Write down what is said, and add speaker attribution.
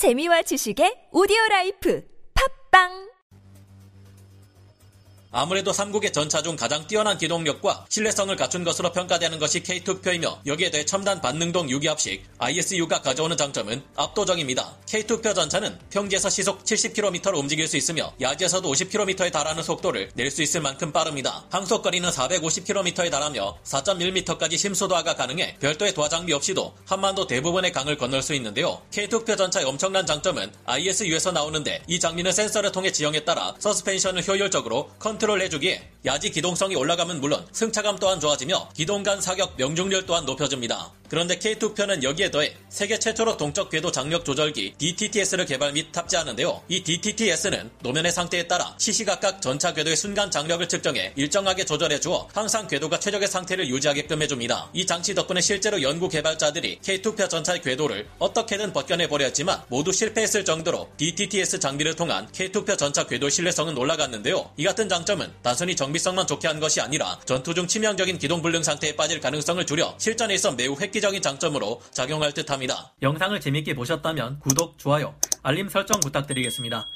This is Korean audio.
Speaker 1: 재미와 지식의 오디오 라이프
Speaker 2: 아무래도 삼국의 전차 중 가장 뛰어난 기동력과 신뢰성을 갖춘 것으로 평가되는 것이 K2 흑표이며 여기에 대해 첨단 반능동 유기압식 ISU가 가져오는 장점은 압도적입니다. K2 흑표 전차는 평지에서 시속 70km로 움직일 수 있으며 야지에서도 50km에 달하는 속도를 낼 수 있을 만큼 빠릅니다. 항속거리는 450km에 달하며 4.1m까지 심수도하가 가능해 별도의 도하 장비 없이도 한반도 대부분의 강을 건널 수 있는데요. K2 흑표 전차의 엄청난 장점은 ISU에서 나오는데 이 장비는 센서를 통해 지형에 따라 서스펜션을 효율적으로 컨 컨트롤 해주기에 야지 기동성이 올라감은 물론 승차감 또한 좋아지며 기동 간 사격 명중률 또한 높여줍니다. 그런데 K2편은 여기에 더해 세계 최초로 동적 궤도 장력 조절기 DTTS를 개발 및 탑재하는데요. 이 DTTS는 노면의 상태에 따라 시시각각 전차 궤도의 순간 장력을 측정해 일정하게 조절해 주어 항상 궤도가 최적의 상태를 유지하게끔 해줍니다. 이 장치 덕분에 실제로 연구 개발자들이 K2표 전차의 궤도를 어떻게든 벗겨내버려 했지만 모두 실패했을 정도로 DTTS 장비를 통한 K2표 전차 궤도 신뢰성은 올라갔는데요. 이 같은 장점은 단순히 정 비성만 좋게 한 것이 아니라 전투 중 치명적인 기동 불능 상태에 빠질 가능성을 줄여 실전에 있어 매우 획기 획기적인 장점으로 작용할 듯 합니다.
Speaker 3: 영상을 재밌게 보셨다면 구독, 좋아요, 알림 설정 부탁드리겠습니다.